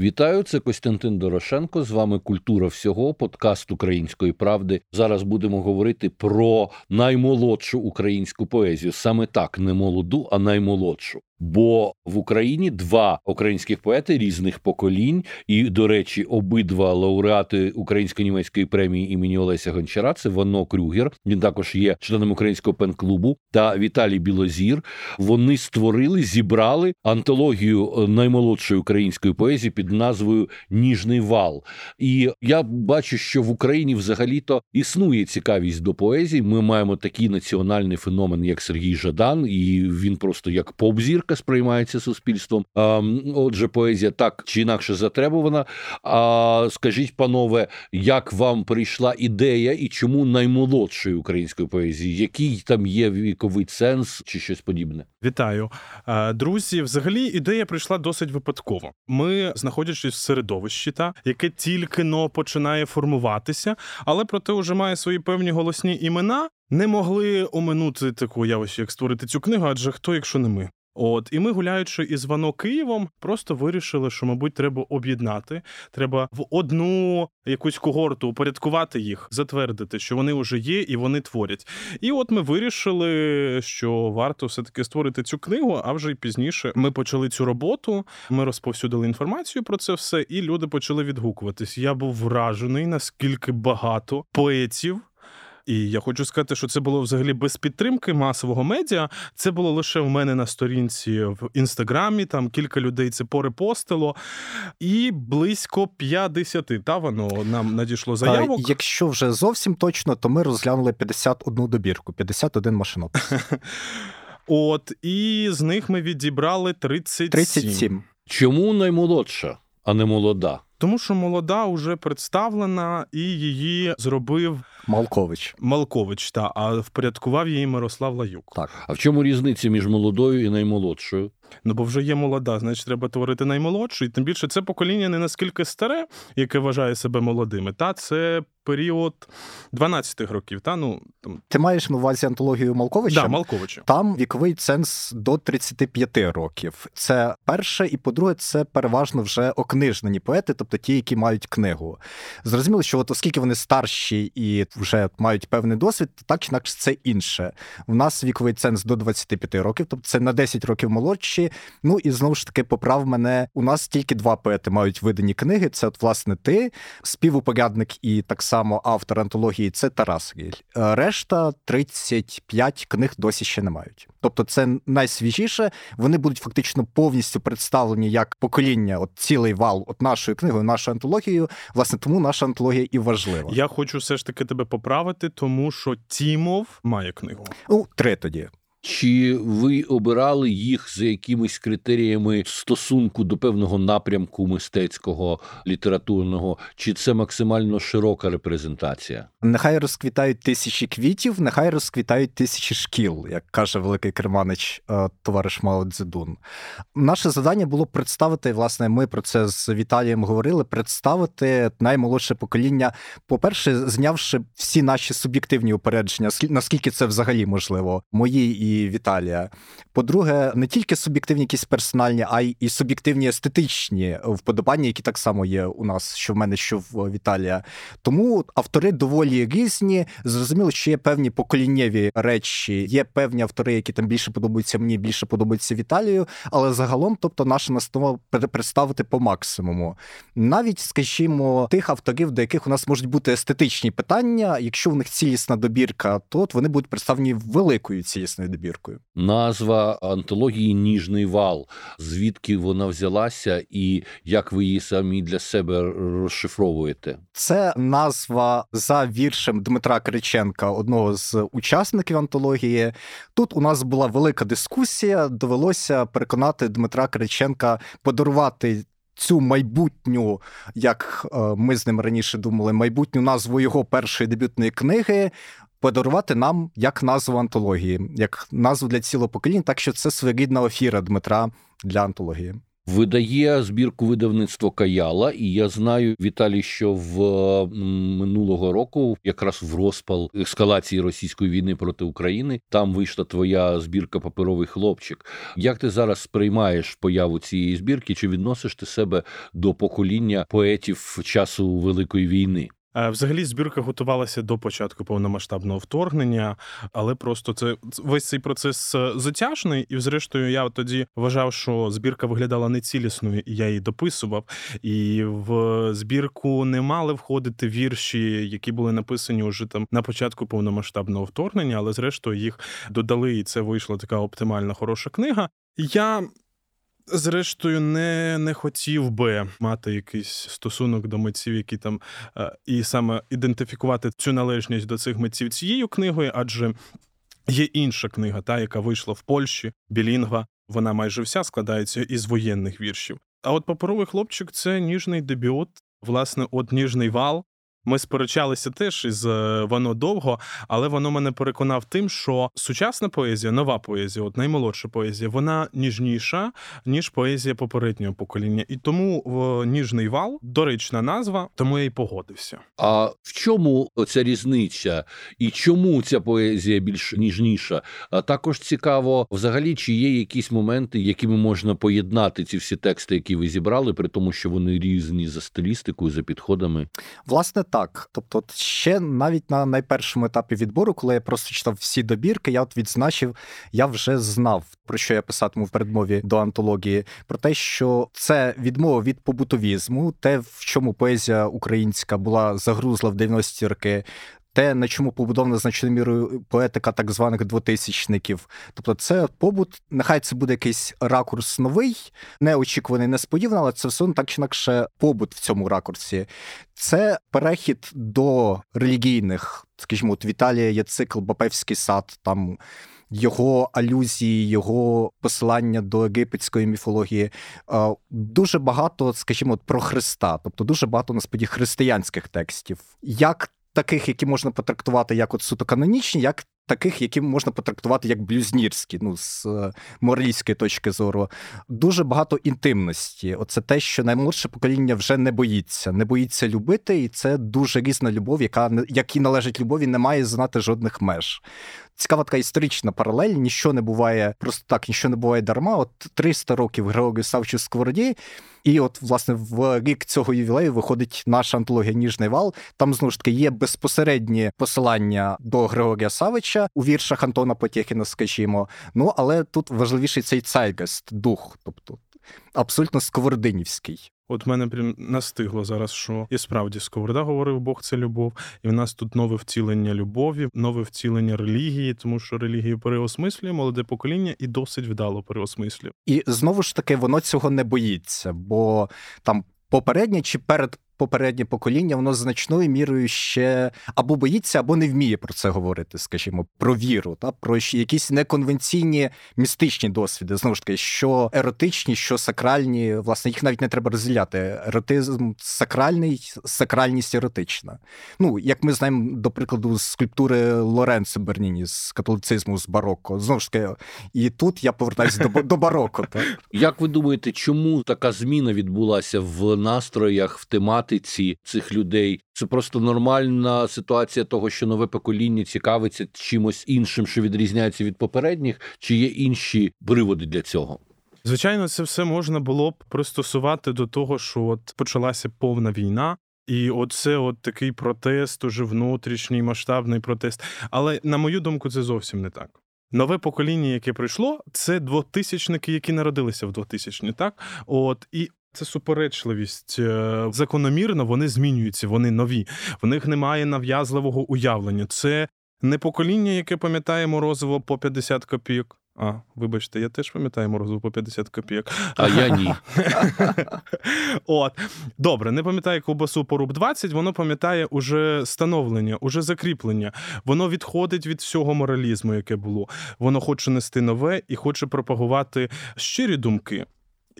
Вітаю, це Костянтин Дорошенко. З вами Культура всього, подкаст Української правди. Зараз будемо говорити про наймолодшу українську поезію. Саме так не молоду, а наймолодшу. Бо в Україні два українських поети різних поколінь, і, до речі, обидва лауреати українсько-німецької премії імені Олеся Гончара. Це Вано Крюгер. Він також є членом українського пен-клубу та Віталій Білозір. Вони створили, зібрали антологію наймолодшої української поезії під назвою Ніжний вал. І я бачу, що в Україні взагалі-то існує цікавість до поезії. Ми маємо такий національний феномен, як Сергій Жадан, і він просто як поп-зірка легко сприймається суспільством. Отже, поезія так чи інакше затребувана. А скажіть, панове, як вам прийшла ідея і чому наймолодшої української поезії? Який там є віковий сенс чи щось подібне? Вітаю, друзі. Взагалі, ідея прийшла досить випадково. Ми, знаходячись в середовищі, та яке тільки но починає формуватися, але проте вже має свої певні голосні імена. Не могли оминути таку явище, як створити цю книгу, адже хто, якщо не ми. От і ми, гуляючи із Вано Києвом, просто вирішили, що, мабуть, треба об'єднати. Треба в одну якусь когорту упорядкувати їх, затвердити, що вони вже є і вони творять. І от ми вирішили, що варто все таки створити цю книгу. А вже й пізніше ми почали цю роботу. Ми розповсюдили інформацію про це все, і люди почали відгукуватись. Я був вражений, наскільки багато поетів. І я хочу сказати, що це було взагалі без підтримки масового медіа. Це було лише в мене на сторінці в інстаграмі. Там кілька людей це порепостило, і близько 50, Та воно нам надійшло заявок. А, якщо вже зовсім точно, то ми розглянули 51 добірку, 51 машинопис. От і з них ми відібрали 37. 37. Чому наймолодша, а не молода? Тому що молода вже представлена і її зробив Малкович. Малкович, та а впорядкував її Мирослав Лаюк. Так. А в чому різниця між молодою і наймолодшою? Ну, бо вже є молода, значить, треба творити наймолодшу. І тим більше це покоління не наскільки старе, яке вважає себе молодими. Та це період 12-х років. Та ну там ти маєш на увазі антологію Малковича? Да, Малковича. Там віковий ценз до 35 років. Це перше, і по-друге, це переважно вже окнижнені поети, тобто ті, які мають книгу. Зрозуміло, що от оскільки вони старші і вже мають певний досвід, то так чи інакше це інше. У нас віковий ценз до 25 років, тобто це на 10 років молодші. Ну і знову ж таки поправ мене. У нас тільки два поети мають видані книги. Це, от, власне, ти, співупорядник і так само автор антології це Тарас Гіль. Е, решта 35 книг досі ще не мають. Тобто, це найсвіжіше. Вони будуть фактично повністю представлені як покоління, от цілий вал от нашою книгою, нашою антологією. Власне, тому наша антологія і важлива. Я хочу все ж таки тебе поправити, тому що Тімов має книгу. Ну, три тоді. Чи ви обирали їх за якимись критеріями стосунку до певного напрямку мистецького літературного, чи це максимально широка репрезентація? Нехай розквітають тисячі квітів, нехай розквітають тисячі шкіл, як каже великий керманич е, товариш Мао Цзедун. Наше завдання було представити, власне, ми про це з Віталієм говорили. Представити наймолодше покоління. По-перше, знявши всі наші суб'єктивні упередження, наскільки це взагалі можливо, мої і. Віталія. По-друге, не тільки суб'єктивні якісь персональні, а й суб'єктивні естетичні вподобання, які так само є у нас, що в мене, що в Віталія. Тому автори доволі різні. Зрозуміло, що є певні поколіннєві речі, є певні автори, які там більше подобаються мені, більше подобаються Віталію. Але загалом, тобто, наша настанова представити по максимуму. Навіть, скажімо, тих авторів, до яких у нас можуть бути естетичні питання, якщо в них цілісна добірка, то от вони будуть представлені великою цілісною добіркою добіркою. Назва антології Ніжний вал. Звідки вона взялася, і як ви її самі для себе розшифровуєте? Це назва за віршем Дмитра Криченка, одного з учасників антології. Тут у нас була велика дискусія. Довелося переконати Дмитра Криченка подарувати. Цю майбутню, як е, ми з ним раніше думали, майбутню назву його першої дебютної книги подарувати нам як назву антології, як назву для цілого покоління, так що це своєрідна офіра Дмитра для антології. видає збірку видавництво Каяла, і я знаю, Віталій, що в минулого року, якраз в розпал ескалації російської війни проти України, там вийшла твоя збірка Паперовий хлопчик. Як ти зараз сприймаєш появу цієї збірки? Чи відносиш ти себе до покоління поетів часу Великої війни? Е, взагалі, збірка готувалася до початку повномасштабного вторгнення, але просто це весь цей процес е, затяжний. І, зрештою, я тоді вважав, що збірка виглядала нецілісною, і я її дописував. І в збірку не мали входити вірші, які були написані уже там на початку повномасштабного вторгнення, але зрештою їх додали, і це вийшла така оптимальна хороша книга. Я Зрештою, не не хотів би мати якийсь стосунок до митців, які там е, і саме ідентифікувати цю належність до цих митців цією книгою, адже є інша книга, та яка вийшла в Польщі, Білінгва. Вона майже вся складається із воєнних віршів. А от паперовий хлопчик це ніжний дебют, власне, от ніжний вал. Ми сперечалися теж із е, воно довго, але воно мене переконав тим, що сучасна поезія, нова поезія, от наймолодша поезія, вона ніжніша ніж поезія попереднього покоління, і тому в ніжний вал доречна назва, тому я й погодився. А в чому ця різниця, і чому ця поезія більш ніжніша? А також цікаво, взагалі, чи є якісь моменти, якими можна поєднати ці всі тексти, які ви зібрали, при тому, що вони різні за стилістикою, за підходами? Власне, так так. Тобто, ще навіть на найпершому етапі відбору, коли я просто читав всі добірки, я от відзначив, я вже знав, про що я писатиму в передмові до антології, про те, що це відмова від побутовізму, те, в чому поезія українська була загрузла в 90-ті роки, те, на чому побудована значною мірою поетика так званих двотисячників. Тобто, це побут, нехай це буде якийсь ракурс новий, неочікуваний, несподіваний, але це все одно так чи інакше побут в цьому ракурсі. Це перехід до релігійних, скажімо, от Віталія є цикл Бапевський сад. там його алюзії, його посилання до єгипетської міфології дуже багато, скажімо, про Христа, тобто дуже багато насправді християнських текстів. Як таких, які можна потрактувати як от суто канонічні, як таких, які можна потрактувати як блюзнірські, ну з е, моралістської точки зору. Дуже багато інтимності. Оце те, що наймолодше покоління вже не боїться, не боїться любити, і це дуже різна любов, яка якій належить любові, не має знати жодних меж. Цікава така історична паралель, нічого не буває просто так, нічого не буває дарма. От 300 років Георгію Савчу Сковороді, і от, власне, в рік цього ювілею виходить наша антологія Ніжний вал. Там знову ж таки є безпосередні посилання до Григорія Савича у віршах Антона Потєхіна, скажімо. Ну але тут важливіший цей цайгест, дух, тобто абсолютно сковординівський. От мене прям настигло зараз, що і справді Сковорода говорив Бог це любов, і в нас тут нове втілення любові, нове втілення релігії, тому що релігію переосмислює молоде покоління і досить вдало переосмислює. І знову ж таки воно цього не боїться, бо там попереднє чи перед попереднє покоління, воно значною мірою ще або боїться, або не вміє про це говорити, скажімо, про віру, та про якісь неконвенційні містичні досвіди. Знову ж таки, що еротичні, що сакральні, власне, їх навіть не треба розділяти. Еротизм сакральний, сакральність еротична. Ну, як ми знаємо, до прикладу, з скульптури Лоренцо Берніні з католицизму з бароко. Знову ж таки, і тут я повертаюся до до бароко. Так? Як ви думаєте, чому така зміна відбулася в настроях, в тематиці? Тематиці цих людей. Це просто нормальна ситуація того, що нове покоління цікавиться чимось іншим, що відрізняється від попередніх, чи є інші приводи для цього. Звичайно, це все можна було б пристосувати до того, що от почалася повна війна. І оце от такий протест, уже внутрішній масштабний протест. Але на мою думку, це зовсім не так. Нове покоління, яке прийшло, це двотисячники, які народилися в 2000 так? От і це суперечливість е, закономірно, вони змінюються, вони нові. В них немає нав'язливого уявлення. Це не покоління, яке пам'ятає морозиво по 50 копійок. А, вибачте, я теж пам'ятаю морозиво по 50 копійок. А я ні. От. Добре, не пам'ятає ковбасу по руб 20, воно пам'ятає уже становлення, уже закріплення. Воно відходить від всього моралізму, яке було. Воно хоче нести нове і хоче пропагувати щирі думки.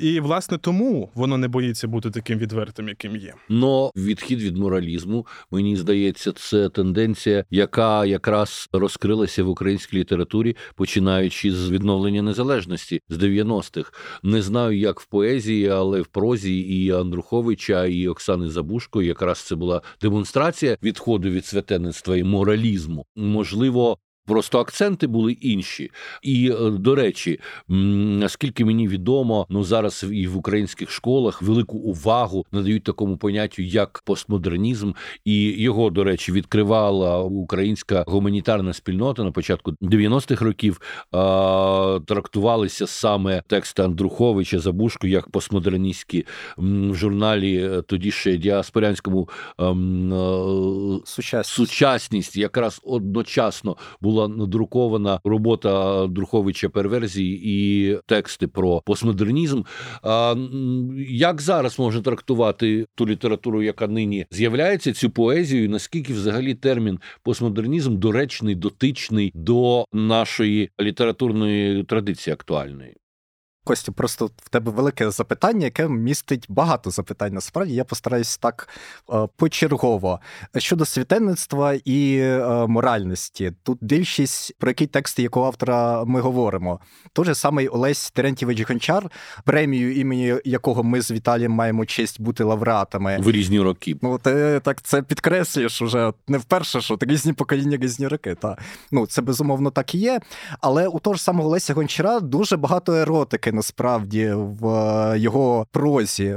І власне тому воно не боїться бути таким відвертим, яким є. Но відхід від моралізму, мені здається, це тенденція, яка якраз розкрилася в українській літературі, починаючи з відновлення незалежності з 90-х. Не знаю, як в поезії, але в прозі і Андруховича, і Оксани Забушко, якраз це була демонстрація відходу від святенництва і моралізму. Можливо, Просто акценти були інші. І е, до речі, наскільки мені відомо, ну зараз і в українських школах велику увагу надають такому поняттю як постмодернізм, і його, до речі, відкривала українська гуманітарна спільнота на початку 90-х років. Трактувалися саме тексти Андруховича Забушко як постмодерністські в журналі е, тоді ще діаспорянському ем, е, сучасність. сучасність якраз одночасно була була надрукована робота Друховича перверзії і тексти про постмодернізм. А як зараз можна трактувати ту літературу, яка нині з'являється, цю поезію? Наскільки взагалі термін постмодернізм доречний, дотичний до нашої літературної традиції актуальної? Костю, просто в тебе велике запитання, яке містить багато запитань. Насправді я постараюсь так е, почергово. Щодо світенництва і е, моральності, тут дивлячись, про який текст якого автора ми говоримо. Той же самий Олесь Терентьєвич Гончар, премію імені якого ми з Віталієм маємо честь бути лауреатами. в різні роки. Ну ти так це підкреслюєш уже не вперше, що так різні покоління, різні роки. Та ну це безумовно так і є. Але у того ж самого Олеся Гончара дуже багато еротики насправді в е, його прозі.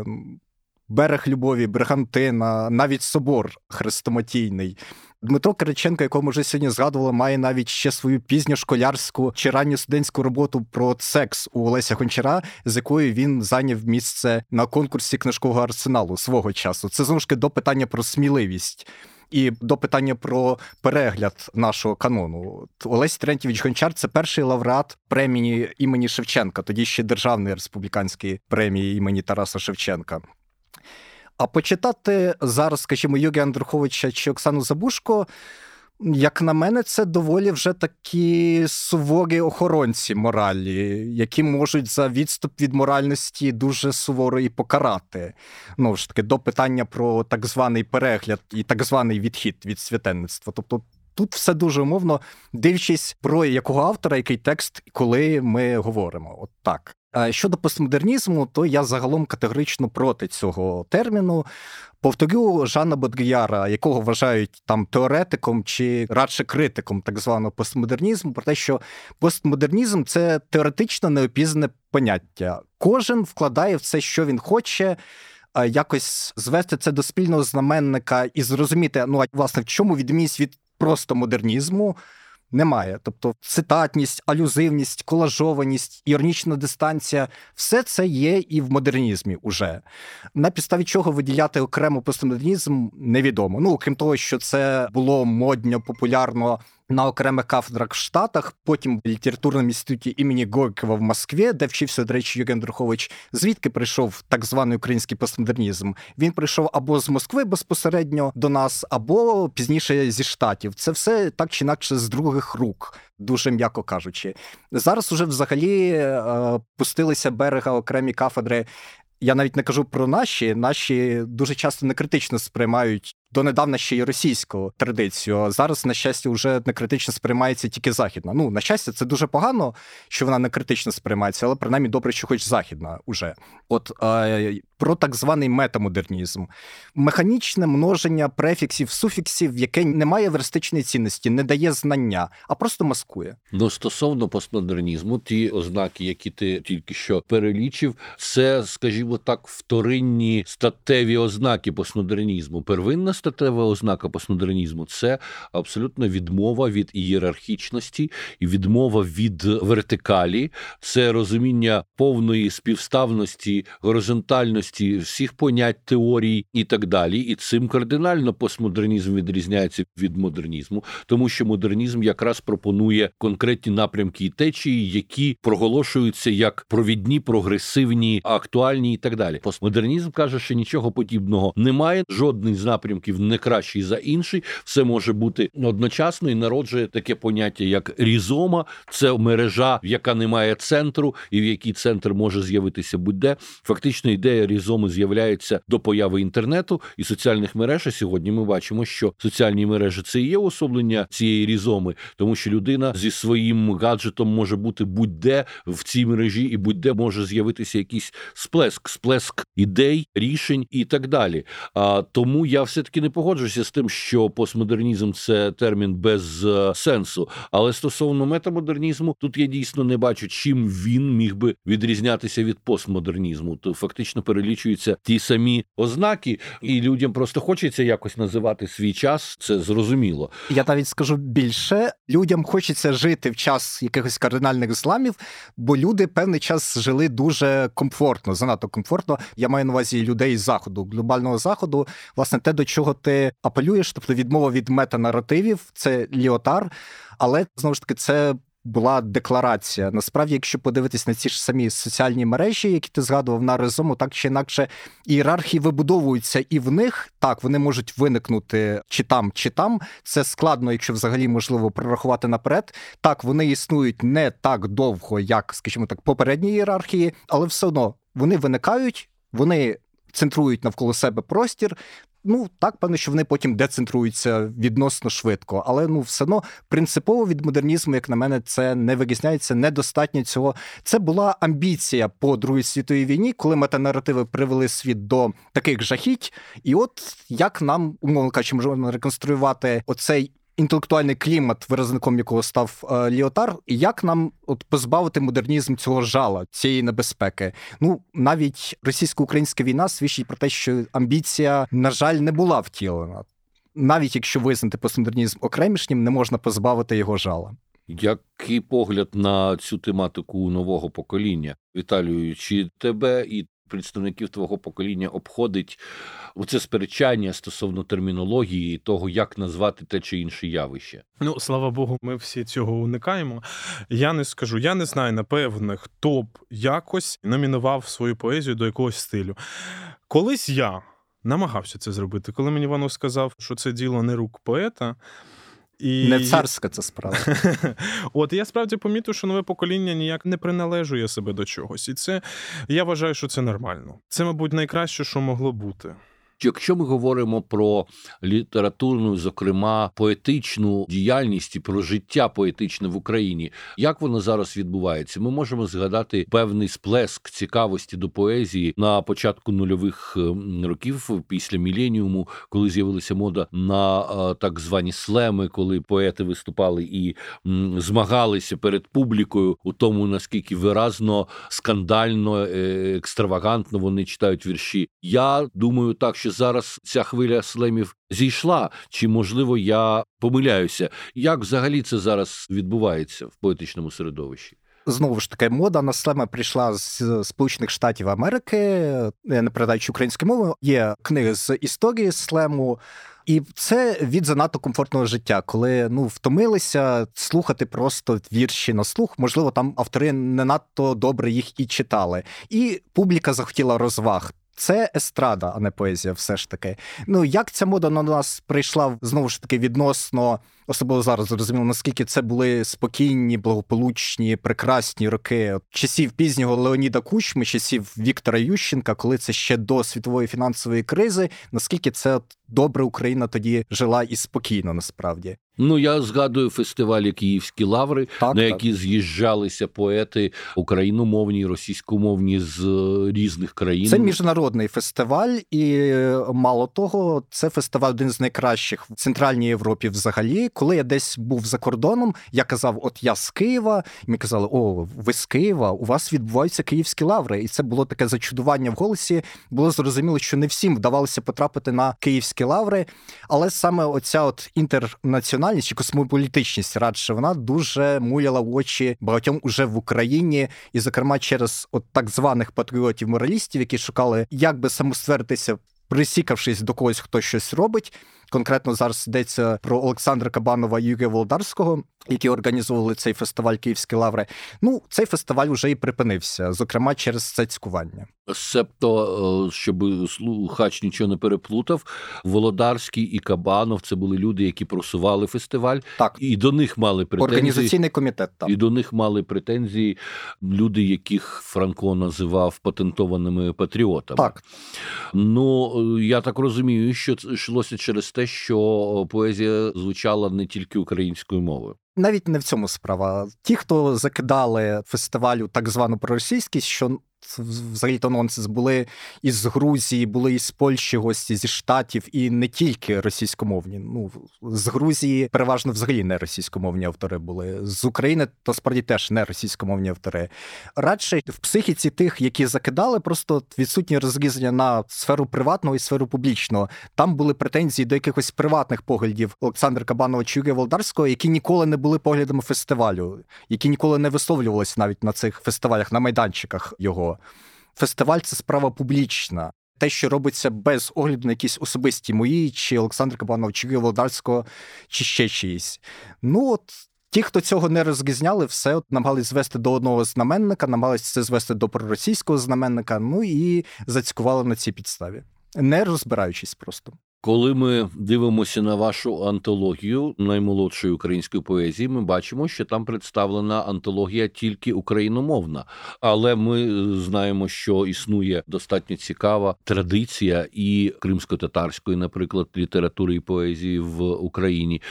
Берег любові, Бригантина, навіть собор хрестоматійний. Дмитро Кириченко, якого ми вже сьогодні згадували, має навіть ще свою пізню школярську чи ранню студентську роботу про секс у Олеся Гончара, з якою він зайняв місце на конкурсі книжкового арсеналу свого часу. Це знову ж таки до питання про сміливість. І до питання про перегляд нашого канону. Олесь Трентівич Гончар це перший лауреат премії імені Шевченка, тоді ще державної республіканської премії імені Тараса Шевченка. А почитати зараз, скажімо, Юрія Андруховича чи Оксану Забушко. Як на мене, це доволі вже такі суворі охоронці моралі, які можуть за відступ від моральності дуже суворо і покарати. Ну ж таки, до питання про так званий перегляд і так званий відхід від святенництва. Тобто тут все дуже умовно, дивлячись про якого автора, який текст, коли ми говоримо. От так. Щодо постмодернізму, то я загалом категорично проти цього терміну. Повторю Жанна Бодріяра, якого вважають там теоретиком чи радше критиком так званого постмодернізму, про те, що постмодернізм це теоретично неопізне поняття. Кожен вкладає в це, що він хоче. Якось звести це до спільного знаменника і зрозуміти, ну а власне в чому відмінність від просто модернізму, немає. Тобто цитатність, алюзивність, колажованість, іронічна дистанція все це є і в модернізмі уже. На підставі чого виділяти окремо постмодернізм, невідомо. Ну, крім того, що це було модно, популярно на окремих кафедрах в Штатах, потім в літературному інституті імені Горького в Москві, де вчився, до речі, Юрій Андрухович, звідки прийшов так званий український постмодернізм. Він прийшов або з Москви безпосередньо до нас, або пізніше зі штатів. Це все так чи інакше з других рук. Дуже м'яко кажучи, зараз уже взагалі е, пустилися берега окремі кафедри. Я навіть не кажу про наші. Наші дуже часто некритично сприймають донедавна ще й російську традицію. а Зараз, на щастя, вже не критично сприймається тільки західна. Ну, на щастя, це дуже погано, що вона не критично сприймається, але принаймні добре, що хоч західна уже. От е, про так званий метамодернізм, механічне множення префіксів, суфіксів, яке не має верстичної цінності, не дає знання, а просто маскує. Ну стосовно постмодернізму, ті ознаки, які ти тільки що перелічив, це, скажімо так, вторинні статеві ознаки постмодернізму. Первинна статева ознака постмодернізму це абсолютно відмова від ієрархічності відмова від вертикалі, це розуміння повної співставності, горизонтальності всіх понять теорій і так далі. І цим кардинально постмодернізм відрізняється від модернізму, тому що модернізм якраз пропонує конкретні напрямки і течії, які проголошуються як провідні, прогресивні, актуальні і так далі. Постмодернізм каже, що нічого подібного немає. Жодний з напрямків 100% не кращий за інший. Все може бути одночасно і народжує таке поняття, як різома. Це мережа, яка не має центру, і в якій центр може з'явитися будь-де. Фактично, ідея різоми з'являється до появи інтернету і соціальних мереж. А Сьогодні ми бачимо, що соціальні мережі це і є особлення цієї різоми, тому що людина зі своїм гаджетом може бути будь-де в цій мережі, і будь-де може з'явитися якийсь сплеск, сплеск ідей, рішень і так далі. А тому я все таки не погоджуюся з тим, що постмодернізм це термін без е, сенсу. Але стосовно метамодернізму, тут я дійсно не бачу, чим він міг би відрізнятися від постмодернізму. То фактично перелічуються ті самі ознаки, і людям просто хочеться якось називати свій час. Це зрозуміло. Я навіть скажу більше, людям хочеться жити в час якихось кардинальних зламів, бо люди певний час жили дуже комфортно, занадто комфортно. Я маю на увазі людей з заходу, глобального заходу. Власне, те, до чого ти апелюєш, тобто відмова від метанаративів, це ліотар, але знову ж таки це. Була декларація. Насправді, якщо подивитись на ці ж самі соціальні мережі, які ти згадував на резому, так чи інакше ієрархії вибудовуються, і в них так вони можуть виникнути чи там, чи там. Це складно, якщо взагалі можливо прорахувати наперед. Так, вони існують не так довго, як, скажімо так, попередні ієрархії, але все одно вони виникають, вони центрують навколо себе простір. Ну, так, певно, що вони потім децентруються відносно швидко, але ну все одно принципово від модернізму, як на мене, це не вигізняється, недостатньо цього. Це була амбіція по Другій світовій війні, коли метанаративи привели світ до таких жахіть. І от як нам, умовно кажучи, можемо реконструювати оцей інтелектуальний клімат, виразником якого став е, Ліотар, і як нам от позбавити модернізм цього жала, цієї небезпеки? Ну навіть російсько-українська війна свідчить про те, що амбіція, на жаль, не була втілена. Навіть якщо визнати постмодернізм окремішнім, не можна позбавити його жала. Який погляд на цю тематику нового покоління, Віталію, чи тебе і представників твого покоління обходить оце сперечання стосовно термінології того, як назвати те чи інше явище? Ну, слава Богу, ми всі цього уникаємо. Я не скажу, я не знаю, напевне, хто б якось номінував свою поезію до якогось стилю. Колись я намагався це зробити, коли мені Іванов сказав, що це діло не рук поета. І... Не царська це справа. От я справді помітив, що нове покоління ніяк не приналежує себе до чогось. І це я вважаю, що це нормально. Це, мабуть, найкраще, що могло бути. Якщо ми говоримо про літературну, зокрема поетичну діяльність і про життя поетичне в Україні, як воно зараз відбувається? Ми можемо згадати певний сплеск цікавості до поезії на початку нульових ем, років після міленіуму, коли з'явилася мода на е, так звані слеми, коли поети виступали і змагалися перед публікою у тому, наскільки виразно, скандально, е, екстравагантно вони читають вірші. Я думаю, так що зараз ця хвиля слемів зійшла, чи можливо я помиляюся? Як взагалі це зараз відбувається в поетичному середовищі? Знову ж таки, мода на слеми прийшла з Сполучених Штатів Америки, не передаючи українською мовою. Є книги з історії слему. І це від занадто комфортного життя, коли ну втомилися слухати просто вірші на слух. Можливо, там автори не надто добре їх і читали, і публіка захотіла розваг. Це естрада, а не поезія, все ж таки. Ну як ця мода на нас прийшла знову ж таки відносно, особливо зараз зрозуміло, наскільки це були спокійні, благополучні, прекрасні роки часів пізнього Леоніда Кучми, часів Віктора Ющенка, коли це ще до світової фінансової кризи, наскільки це добре Україна тоді жила і спокійно, насправді. Ну, я згадую фестивалі Київські лаври, так, на які так. з'їжджалися поети україномовні, російськомовні з е, різних країн. Це міжнародний фестиваль, і е, мало того, це фестиваль один з найкращих в центральній Європі. Взагалі, коли я десь був за кордоном, я казав: От я з Києва, і мені казали, о, ви з Києва, у вас відбуваються київські лаври. І це було таке зачудування в голосі. Було зрозуміло, що не всім вдавалося потрапити на київські лаври, але саме оця от інтернаціональна національність чи космополітичність радше вона дуже муляла в очі багатьом уже в Україні, і, зокрема, через от так званих патріотів-моралістів, які шукали, як би самоствердитися, присікавшись до когось, хто щось робить. Конкретно зараз йдеться про Олександра Кабанова і Юрія Володарського, які організовували цей фестиваль Київські лаври. Ну, цей фестиваль вже і припинився, зокрема через це цькування. Себто, е, щоб слухач нічого не переплутав, Володарський і Кабанов це були люди, які просували фестиваль, так і до них мали претензії. Організаційний комітет там. і до них мали претензії люди, яких Франко називав патентованими патріотами. Так. Ну е, я так розумію, що це йшлося через те, що поезія звучала не тільки українською мовою. Навіть не в цьому справа. Ті, хто закидали фестивалю так звану проросійськість, що взагалі то нонсенс, були із Грузії, були із Польщі гості, зі Штатів, і не тільки російськомовні. Ну з Грузії переважно взагалі не російськомовні автори були. З України то справді теж не російськомовні автори. Радше в психіці тих, які закидали, просто відсутні розрізання на сферу приватного і сферу публічного. Там були претензії до якихось приватних поглядів Олександра Кабанова чи Юрія Волдарського, які ніколи не були поглядами фестивалю, які ніколи не висловлювалися навіть на цих фестивалях, на майданчиках його. Фестиваль це справа публічна. Те, що робиться без огляду на якісь особисті мої, чи Олександра Кабанова, чи Володарського, чи ще чиїсь. Ну от. Ті, хто цього не розрізняли, все от намагались звести до одного знаменника, намагалися це звести до проросійського знаменника, ну і зацькували на цій підставі, не розбираючись просто. Коли ми дивимося на вашу антологію наймолодшої української поезії, ми бачимо, що там представлена антологія тільки україномовна, але ми знаємо, що існує достатньо цікава традиція і кримсько-татарської, наприклад, літератури і поезії в Україні.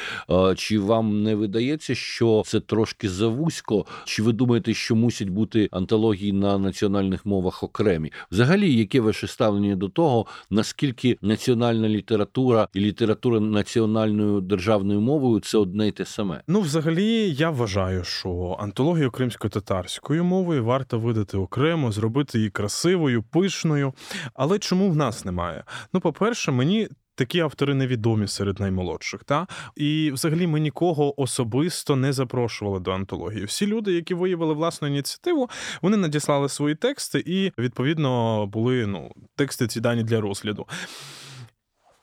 Чи вам не видається, що це трошки завузько? Чи ви думаєте, що мусять бути антології на національних мовах окремі? Взагалі, яке ваше ставлення до того, наскільки національна література література і література національною державною мовою це одне й те саме. Ну, взагалі, я вважаю, що антологію кримсько-татарською мовою варто видати окремо, зробити її красивою, пишною. Але чому в нас немає? Ну, по-перше, мені. Такі автори невідомі серед наймолодших, та і взагалі ми нікого особисто не запрошували до антології. Всі люди, які виявили власну ініціативу, вони надіслали свої тексти, і відповідно були ну тексти ці дані для розгляду.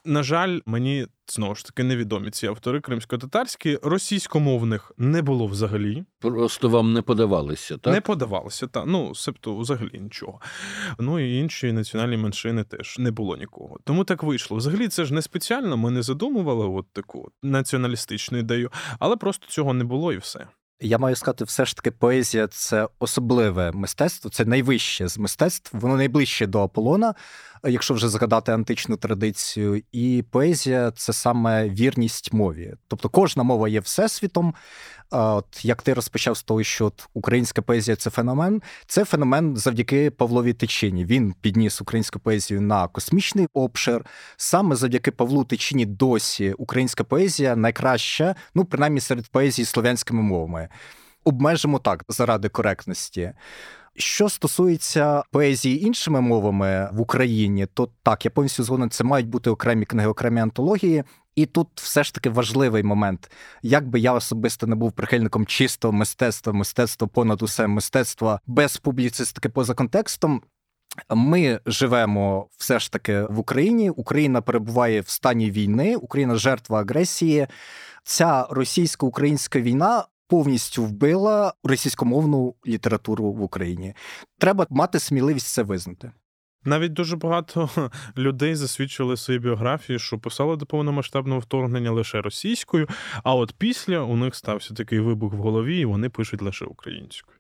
На жаль, мені знову ж таки невідомі ці автори кримсько-татарські, російськомовних не було взагалі. Просто вам не подавалися, так? Не подавалося, так. Ну, себто, взагалі нічого. Ну і інші національні меншини теж не було нікого. Тому так вийшло. Взагалі, це ж не спеціально. Ми не задумували от таку націоналістичну ідею, але просто цього не було і все. Я маю сказати, все ж таки, поезія це особливе мистецтво, це найвище з мистецтв, воно найближче до Аполлона, якщо вже згадати античну традицію. І поезія це саме вірність мові. Тобто кожна мова є всесвітом, От як ти розпочав з того, що от українська поезія це феномен, це феномен завдяки Павлові Тичині. Він підніс українську поезію на космічний обшир. Саме завдяки Павлу Тичині досі українська поезія найкраща, ну принаймні серед поезії слов'янськими мовами. Обмежимо так заради коректності. Що стосується поезії іншими мовами в Україні, то так я повністю згоден, це мають бути окремі книги, окремі антології. І тут все ж таки важливий момент. Як би я особисто не був прихильником чистого мистецтва, мистецтва понад усе мистецтва без публіцистики поза контекстом. Ми живемо все ж таки в Україні. Україна перебуває в стані війни, Україна жертва агресії. Ця російсько-українська війна повністю вбила російськомовну літературу в Україні. Треба мати сміливість це визнати. Навіть дуже багато людей засвідчили свої біографії, що писали до повномасштабного вторгнення лише російською, а от після у них стався такий вибух в голові, і вони пишуть лише українською.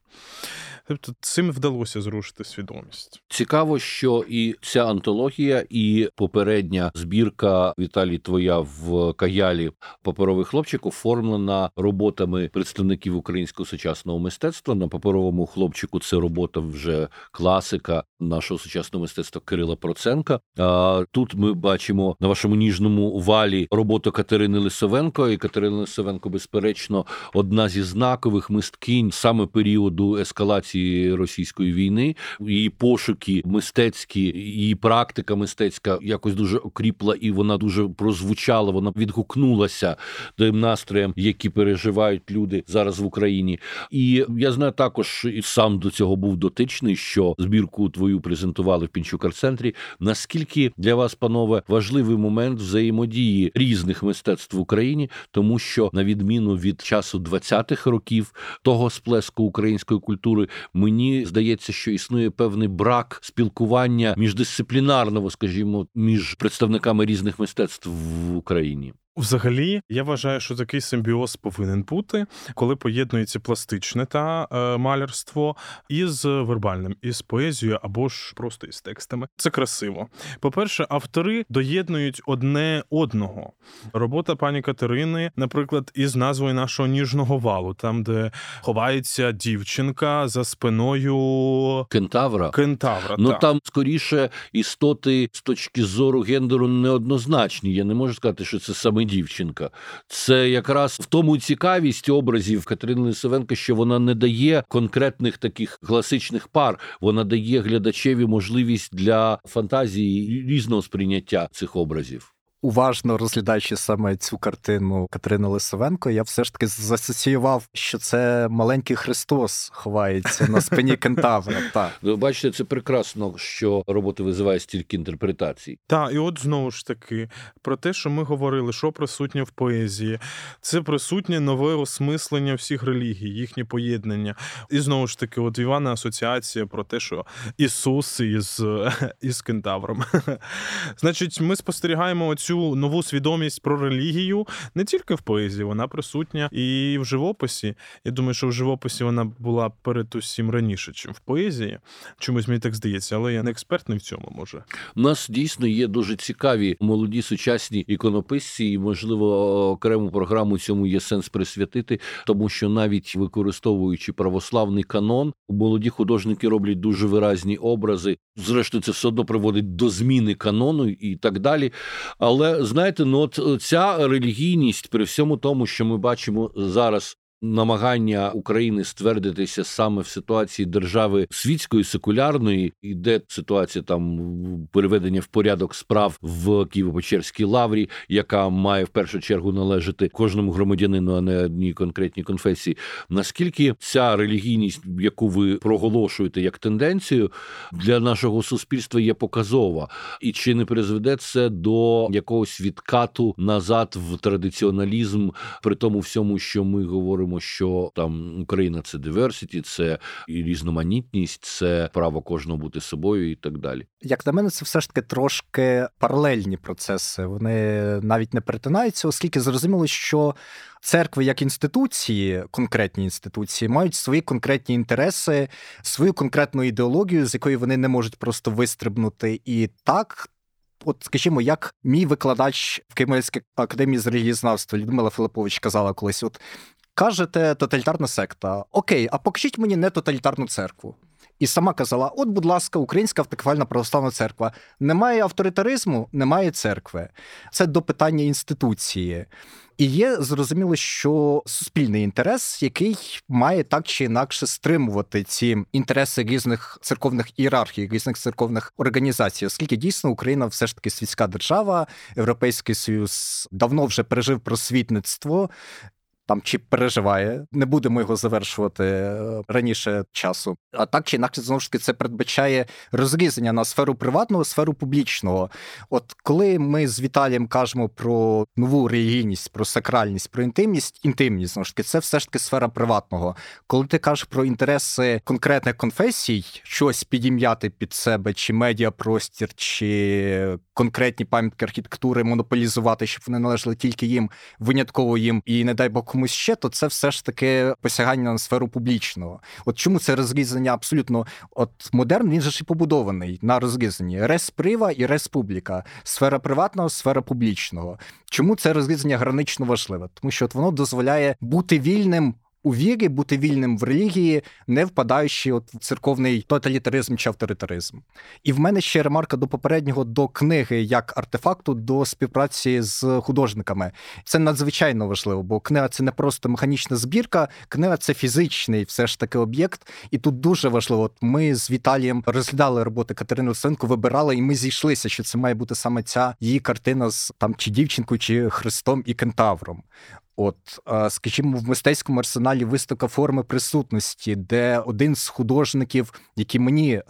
Тобто цим вдалося зрушити свідомість. Цікаво, що і ця антологія, і попередня збірка Віталій Твоя в Каялі паперовий хлопчик оформлена роботами представників українського сучасного мистецтва. На паперовому хлопчику це робота вже класика нашого сучасного мистецтва Кирила Проценка. А тут ми бачимо на вашому ніжному валі роботу Катерини Лисовенко. І Катерина Лисовенко, безперечно, одна зі знакових мисткінь саме періоду ескалації цієї російської війни. Її пошуки мистецькі, її практика мистецька якось дуже окріпла, і вона дуже прозвучала. Вона відгукнулася тим настроям, які переживають люди зараз в Україні. І я знаю також і сам до цього був дотичний, що збірку твою презентували в Пінчукар-центрі. Наскільки для вас, панове, важливий момент взаємодії різних мистецтв в Україні, тому що на відміну від часу 20-х років того сплеску української культури, мені здається, що існує певний брак спілкування міждисциплінарного, скажімо, між представниками різних мистецтв в Україні. Взагалі, я вважаю, що такий симбіоз повинен бути, коли поєднується пластичне та е, малярство із вербальним, із поезією або ж просто із текстами. Це красиво. По-перше, автори доєднують одне одного. Робота пані Катерини, наприклад, із назвою нашого ніжного валу, там де ховається дівчинка за спиною Кентавра. кентавра. Ну так. там скоріше істоти з точки зору гендеру неоднозначні. Я не можу сказати, що це саме дівчинка. Це якраз в тому цікавість образів Катерини Лисовенко, що вона не дає конкретних таких класичних пар. Вона дає глядачеві можливість для фантазії різного сприйняття цих образів. Уважно розглядаючи саме цю картину Катерини Лисовенко, я все ж таки засоціював, що це маленький Христос ховається на спині кентавра. Так. Ви бачите, це прекрасно, що робота визиває стільки інтерпретацій. Так, і от знову ж таки про те, що ми говорили, що присутнє в поезії, це присутнє нове осмислення всіх релігій, їхнє поєднання. І знову ж таки, от Івана асоціація про те, що Ісус із, із кентавром. Значить, ми спостерігаємо цю нову свідомість про релігію не тільки в поезії, вона присутня і в живописі. Я думаю, що в живописі вона була перед усім раніше, ніж в поезії. Чомусь мені так здається, але я не експертний в цьому може. У нас дійсно є дуже цікаві молоді сучасні іконописці, і можливо окрему програму цьому є сенс присвятити, тому що навіть використовуючи православний канон, молоді художники роблять дуже виразні образи. Зрештою, це все одно приводить до зміни канону і так далі. Але знаєте, ну от ця релігійність при всьому тому, що ми бачимо зараз. Намагання України ствердитися саме в ситуації держави світської секулярної, іде ситуація там переведення в порядок справ в Києво-Печерській лаврі, яка має в першу чергу належати кожному громадянину, а не одній конкретній конфесії. Наскільки ця релігійність, яку ви проголошуєте як тенденцію для нашого суспільства, є показова, і чи не призведе це до якогось відкату назад в традиціоналізм, при тому всьому, що ми говоримо? Що там Україна це диверсіті, це різноманітність, це право кожного бути собою і так далі. Як на мене, це все ж таки трошки паралельні процеси. Вони навіть не перетинаються, оскільки зрозуміло, що церкви як інституції, конкретні інституції, мають свої конкретні інтереси, свою конкретну ідеологію, з якої вони не можуть просто вистрибнути. І так. От, скажімо, як мій викладач в Київській академії з релігієзнавства Людмила Филипович казала колись: от кажете, тоталітарна секта. Окей, а покажіть мені не тоталітарну церкву. І сама казала: от, будь ласка, Українська автокефальна православна церква. Немає авторитаризму, немає церкви. Це до питання інституції. І є зрозуміло, що суспільний інтерес, який має так чи інакше стримувати ці інтереси різних церковних ієрархій, різних церковних організацій, оскільки дійсно Україна все ж таки світська держава, Європейський Союз давно вже пережив просвітництво там чи переживає, не будемо його завершувати е, раніше часу. А так чи інакше знову ж таки це передбачає розрізання на сферу приватного, сферу публічного. От коли ми з Віталієм кажемо про нову релігійність, про сакральність, про інтимність, інтимність знову ж таки, це все ж таки сфера приватного. Коли ти кажеш про інтереси конкретних конфесій, щось підім'яти під себе, чи медіапростір, чи конкретні пам'ятки архітектури монополізувати, щоб вони належали тільки їм, винятково їм, і не дай Бог комусь ще, то це все ж таки посягання на сферу публічного. От чому це розрізання абсолютно от модерн, він же ж і побудований на розрізанні респрива і республіка, сфера приватного, сфера публічного. Чому це розрізання гранично важливе? Тому що от воно дозволяє бути вільним. У вірі, бути вільним в релігії, не впадаючи от в церковний тоталітаризм чи авторитаризм. І в мене ще ремарка до попереднього до книги як артефакту, до співпраці з художниками. Це надзвичайно важливо, бо книга це не просто механічна збірка, книга це фізичний, все ж таки об'єкт. І тут дуже важливо. От Ми з Віталієм розглядали роботи Катерини Лисенко, вибирали, і ми зійшлися, що це має бути саме ця її картина з там чи дівчинкою, чи Христом і Кентавром. От, скажімо, в мистецькому арсеналі виставка форми присутності, де один з художників, які мені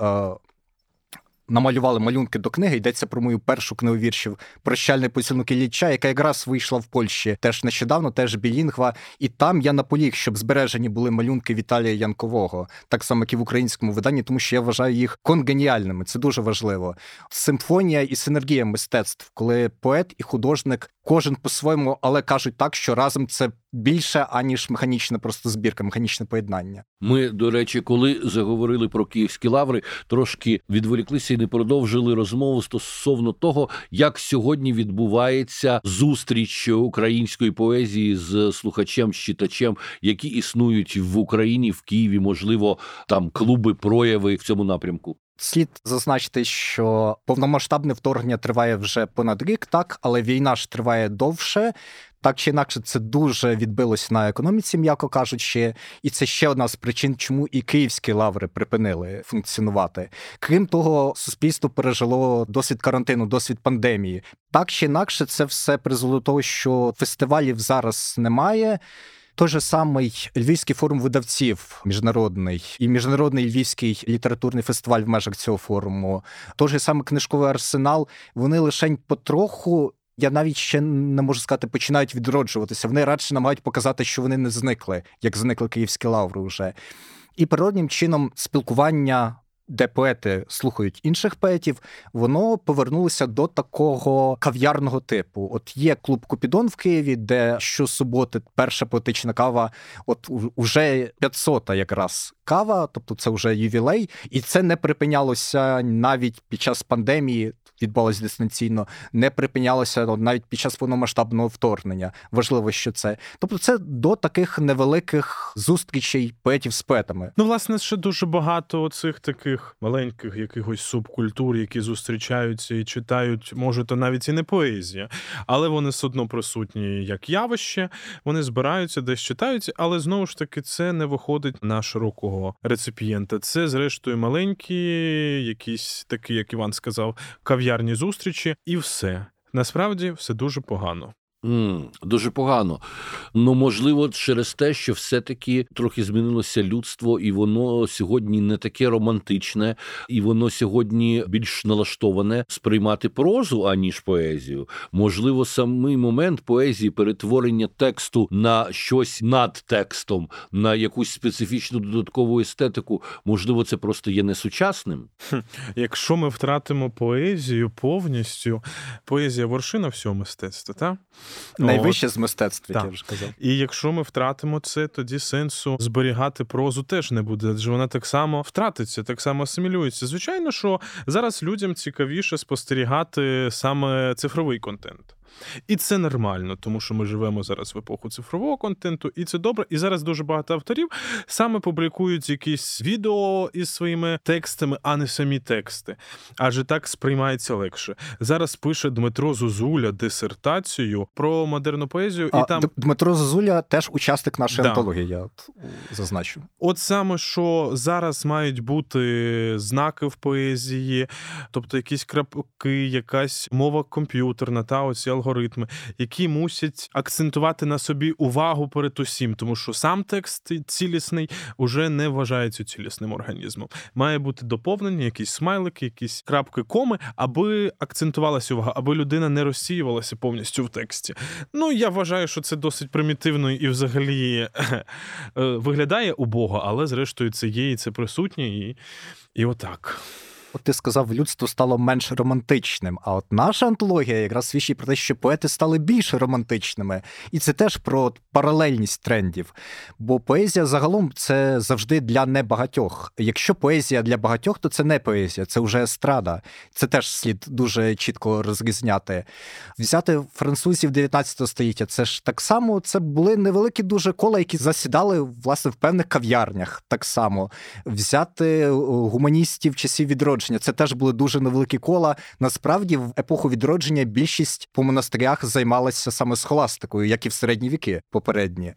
намалювали малюнки до книги. Йдеться про мою першу книгу віршів Прощальний поцілунок Ілліча, яка якраз вийшла в Польщі теж нещодавно, теж білінгва. І там я наполіг, щоб збережені були малюнки Віталія Янкового, так само як і в українському виданні, тому що я вважаю їх конгеніальними. Це дуже важливо. Симфонія і синергія мистецтв, коли поет і художник кожен по-своєму, але кажуть так, що разом це більше аніж механічна просто збірка, механічне поєднання. Ми, до речі, коли заговорили про київські лаври, трошки відволіклися і не продовжили розмову стосовно того, як сьогодні відбувається зустріч української поезії з слухачем, з читачем, які існують в Україні в Києві, можливо, там клуби, прояви в цьому напрямку. Слід зазначити, що повномасштабне вторгнення триває вже понад рік, так але війна ж триває довше. Так чи інакше, це дуже відбилось на економіці, м'яко кажучи, і це ще одна з причин, чому і київські лаври припинили функціонувати. Крім того, суспільство пережило досвід карантину, досвід пандемії. Так чи інакше, це все призвело до того, що фестивалів зараз немає. Той же самий Львівський форум видавців міжнародний і міжнародний львівський літературний фестиваль в межах цього форуму, той же самий книжковий арсенал. Вони лише потроху. Я навіть ще не можу сказати, починають відроджуватися. Вони радше намагають показати, що вони не зникли, як зникли київські лаври вже. І природнім чином спілкування де поети слухають інших поетів, воно повернулося до такого кав'ярного типу. От є клуб Купідон в Києві, де щосуботи перша поетична кава, от уже 500 якраз кава, тобто це вже ювілей, і це не припинялося навіть під час пандемії відбулося дистанційно, не припинялося навіть під час повномасштабного вторгнення. Важливо, що це. Тобто, це до таких невеликих зустрічей поетів з поетами. Ну, власне, ще дуже багато цих таких маленьких якихось субкультур, які зустрічаються і читають, може, то навіть і не поезія, але вони все одно присутні як явище. Вони збираються, десь читаються, але знову ж таки це не виходить на широкого реципієнта. Це, зрештою, маленькі, якісь такі, як Іван сказав, кав'ярні зустрічі, і все. Насправді все дуже погано. Mm, дуже погано. Ну можливо, через те, що все-таки трохи змінилося людство, і воно сьогодні не таке романтичне, і воно сьогодні більш налаштоване сприймати прозу аніж поезію. Можливо, самий момент поезії перетворення тексту на щось над текстом, на якусь специфічну додаткову естетику. Можливо, це просто є несучасним. Якщо ми втратимо поезію повністю, поезія вершина всього мистецтва, так? Найвище з мистецтва, як я вже казав. І якщо ми втратимо це, тоді сенсу зберігати прозу теж не буде, адже вона так само втратиться, так само асимілюється. Звичайно, що зараз людям цікавіше спостерігати саме цифровий контент. І це нормально, тому що ми живемо зараз в епоху цифрового контенту, і це добре. І зараз дуже багато авторів саме публікують якісь відео із своїми текстами, а не самі тексти. Адже так сприймається легше. Зараз пише Дмитро Зозуля дисертацію про модерну поезію. А, і там Дмитро Зозуля теж учасник нашої да. антології. Я от зазначу. От саме що зараз мають бути знаки в поезії, тобто якісь крапки, якась мова комп'ютерна та оці алгоритми алгоритми, які мусять акцентувати на собі увагу перед усім, тому що сам текст цілісний уже не вважається цілісним організмом. Має бути доповнені, якісь смайлики, якісь крапки, коми, аби акцентувалася увага, аби людина не розсіювалася повністю в тексті. Ну я вважаю, що це досить примітивно і взагалі е, виглядає убого, але зрештою це є і це присутнє, і, і отак. От ти сказав, людство стало менш романтичним. А от наша антологія якраз свідчить про те, що поети стали більш романтичними. І це теж про паралельність трендів. Бо поезія загалом це завжди для небагатьох. Якщо поезія для багатьох, то це не поезія, це вже естрада. Це теж слід дуже чітко розрізняти. Взяти французів 19 століття, це ж так само це були невеликі дуже кола, які засідали власне в певних кав'ярнях. Так само взяти гуманістів часів відродження. Це теж були дуже невеликі кола. Насправді, в епоху відродження більшість по монастирях займалася саме схоластикою, як і в середні віки попередні.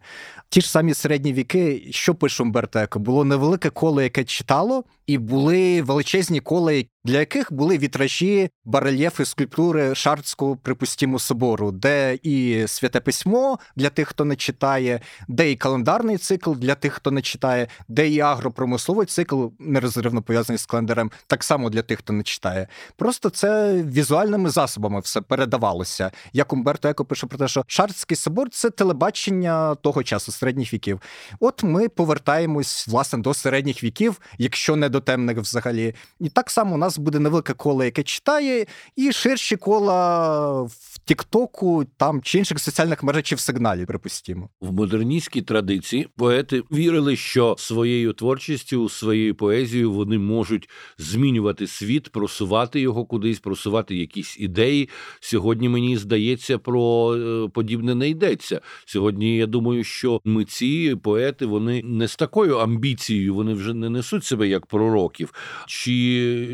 Ті ж самі середні віки, що пише Умберто Еко, було невелике коло, яке читало, і були величезні кола, для яких були вітражі, барельєфи, скульптури Шарцького, припустімо, собору, де і святе письмо для тих, хто не читає, де і календарний цикл для тих, хто не читає, де і агропромисловий цикл нерозривно пов'язаний з календарем, так само для тих, хто не читає. Просто це візуальними засобами все передавалося. Як Умберто Еко пише про те, що Шарцький собор це телебачення того часу, середніх віків. От ми повертаємось власне до середніх віків, якщо не до темних взагалі. І так само у нас буде невелике коло, яке читає, і ширші кола Тіктоку там чи інших соціальних мереж чи в сигналі, припустімо. В модерністській традиції поети вірили, що своєю творчістю, своєю поезією вони можуть змінювати світ, просувати його кудись, просувати якісь ідеї. Сьогодні мені здається, про е, подібне не йдеться. Сьогодні я думаю, що митці, поети, вони не з такою амбіцією, вони вже не несуть себе як пророків. Чи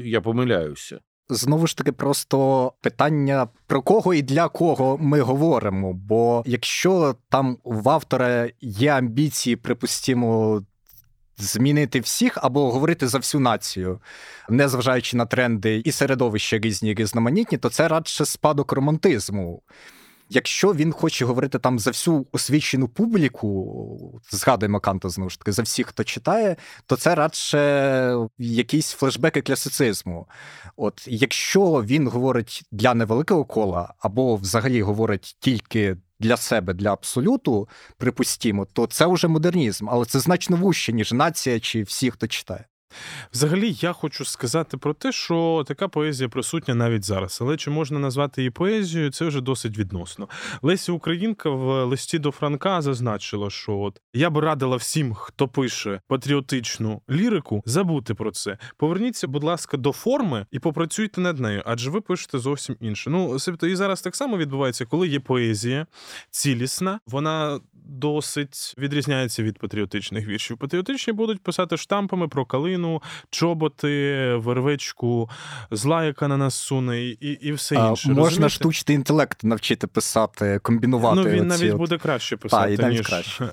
я помиляюся? Знову ж таки, просто питання про кого і для кого ми говоримо. Бо якщо там в автора є амбіції, припустімо, змінити всіх або говорити за всю націю, незважаючи на тренди і середовища різні різноманітні, то це радше спадок романтизму. Якщо він хоче говорити там за всю освічену публіку, згадуємо Канта знову ж таки, за всіх, хто читає, то це радше якісь флешбеки класицизму. От якщо він говорить для невеликого кола, або взагалі говорить тільки для себе, для абсолюту, припустімо, то це вже модернізм, але це значно вужче, ніж нація чи всі, хто читає. Взагалі, я хочу сказати про те, що така поезія присутня навіть зараз. Але чи можна назвати її поезією, це вже досить відносно. Леся Українка в листі до Франка зазначила, що от я би радила всім, хто пише патріотичну лірику, забути про це. Поверніться, будь ласка, до форми і попрацюйте над нею, адже ви пишете зовсім інше. Ну, себто і зараз так само відбувається, коли є поезія цілісна, вона досить відрізняється від патріотичних віршів. Патріотичні будуть писати штампами про калину, чоботи, вервечку, зла, яка на нас суне, і і все інше. А, можна розумієте? штучний інтелект навчити писати, комбінувати. Ну, він навіть от... буде краще писати, Та, ніж краще.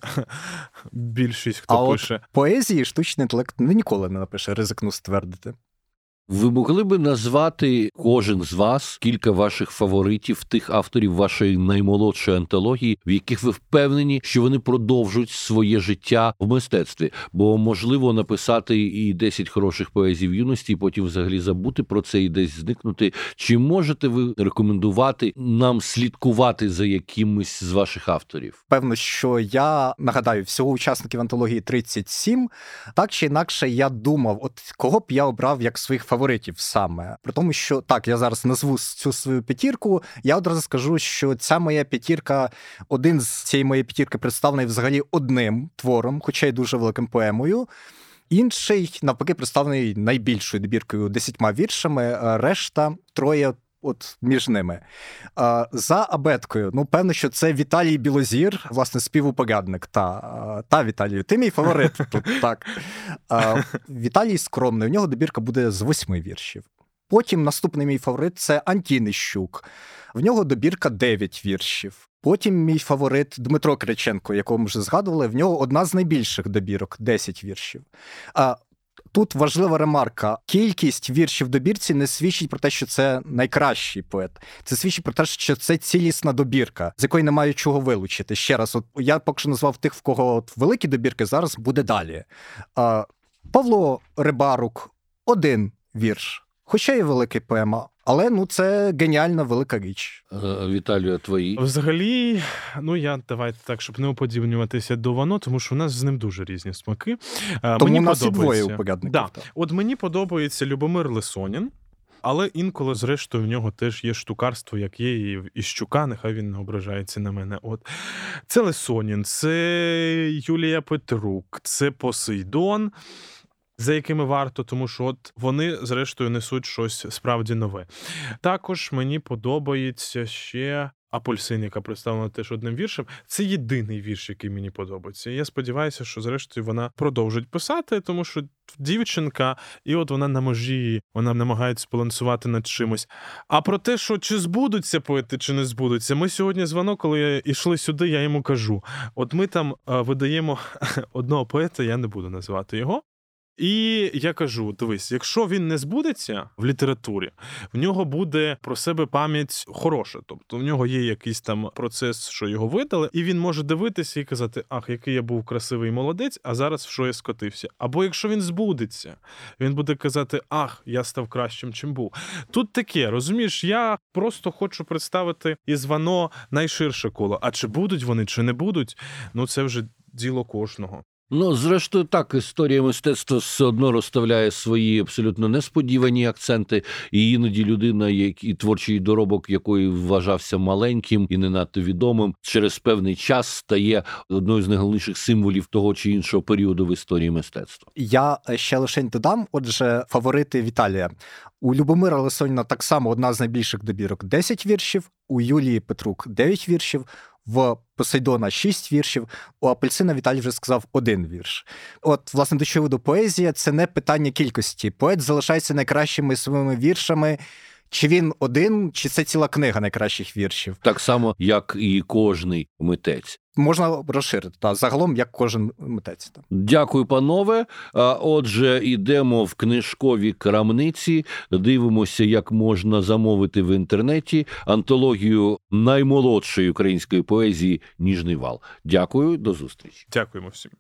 більшість, хто а пише. От поезії штучний інтелект ну, ніколи не напише, ризикну ствердити. Ви могли би назвати кожен з вас кілька ваших фаворитів, тих авторів вашої наймолодшої антології, в яких ви впевнені, що вони продовжують своє життя в мистецтві? Бо можливо написати і 10 хороших поезій в юності, і потім взагалі забути про це і десь зникнути. Чи можете ви рекомендувати нам слідкувати за якимось з ваших авторів? Певно, що я нагадаю, всього учасників антології 37. Так чи інакше, я думав, от кого б я обрав як своїх фаворитів саме. При тому, що так, я зараз назву цю свою п'ятірку. Я одразу скажу, що ця моя п'ятірка, один з цієї моєї п'ятірки представлений взагалі одним твором, хоча й дуже великим поемою. Інший, навпаки, представлений найбільшою добіркою десятьма віршами, решта троє. От між ними. А, За абеткою, ну, певно, що це Віталій Білозір, власне, співупорядник. Та, та Віталію, ти мій фаворит тут, так. А, Віталій скромний, у нього добірка буде з восьми віршів. Потім наступний мій фаворит це Антінищук. В нього добірка 9 віршів. Потім мій фаворит Дмитро Криченко, якого ми вже згадували, в нього одна з найбільших добірок 10 віршів. А Тут важлива ремарка: кількість віршів в добірці не свідчить про те, що це найкращий поет. Це свідчить про те, що це цілісна добірка, з якої немає чого вилучити. Ще раз, от я поки що назвав тих, в кого от великі добірки, зараз буде далі. А, Павло Рибарук один вірш. Хоча і великий поема, Але ну це геніальна велика річ. Е, Віталію, твої Взагалі, ну я давайте так, щоб не уподібнюватися до Вано, тому що у нас з ним дуже різні смаки. Е, Тому мені у нас і двоє подобається. упорядників. Да. От мені подобається Любомир Лисонін. Але інколи, зрештою, в нього теж є штукарство, як є і, і щука, нехай він не ображається на мене. От це Лисонін, це Юлія Петрук, це Посейдон, за якими варто, тому що от вони, зрештою, несуть щось справді нове. Також мені подобається ще. Апельсин, яка представлена теж одним віршем, це єдиний вірш, який мені подобається. Я сподіваюся, що зрештою вона продовжить писати, тому що дівчинка, і от вона на межі, вона намагається балансувати над чимось. А про те, що чи збудуться поети, чи не збудуться, ми сьогодні звано, коли йшли сюди, я йому кажу: от ми там е, видаємо одного поета, я не буду називати його. І я кажу: дивись, якщо він не збудеться в літературі, в нього буде про себе пам'ять хороша. Тобто в нього є якийсь там процес, що його видали, і він може дивитися і казати: Ах, який я був красивий молодець, а зараз в що я скотився. Або якщо він збудеться, він буде казати: Ах, я став кращим, чим був. Тут таке, розумієш, я просто хочу представити із вано найширше коло. А чи будуть вони, чи не будуть, ну це вже діло кожного. Ну, зрештою, так, історія мистецтва все одно розставляє свої абсолютно несподівані акценти, і іноді людина, як і творчий доробок, якої вважався маленьким і не надто відомим, через певний час стає одною з найголовніших символів того чи іншого періоду в історії мистецтва. Я е, ще лишень додам. Отже, фаворити Віталія. У Любомира Лисоніна так само одна з найбільших добірок 10 віршів, у Юлії Петрук 9 віршів, в Посейдона шість віршів, у Апельсина Віталій вже сказав один вірш. От, власне, до чого до поезія це не питання кількості. Поет залишається найкращими своїми віршами. Чи він один, чи це ціла книга найкращих віршів? Так само, як і кожний митець. Можна розширити та загалом, як кожен митець. Та. Дякую, панове. А, Отже, йдемо в книжкові крамниці, дивимося, як можна замовити в інтернеті антологію наймолодшої української поезії Ніжний вал. Дякую, до зустрічі. Дякуємо всім.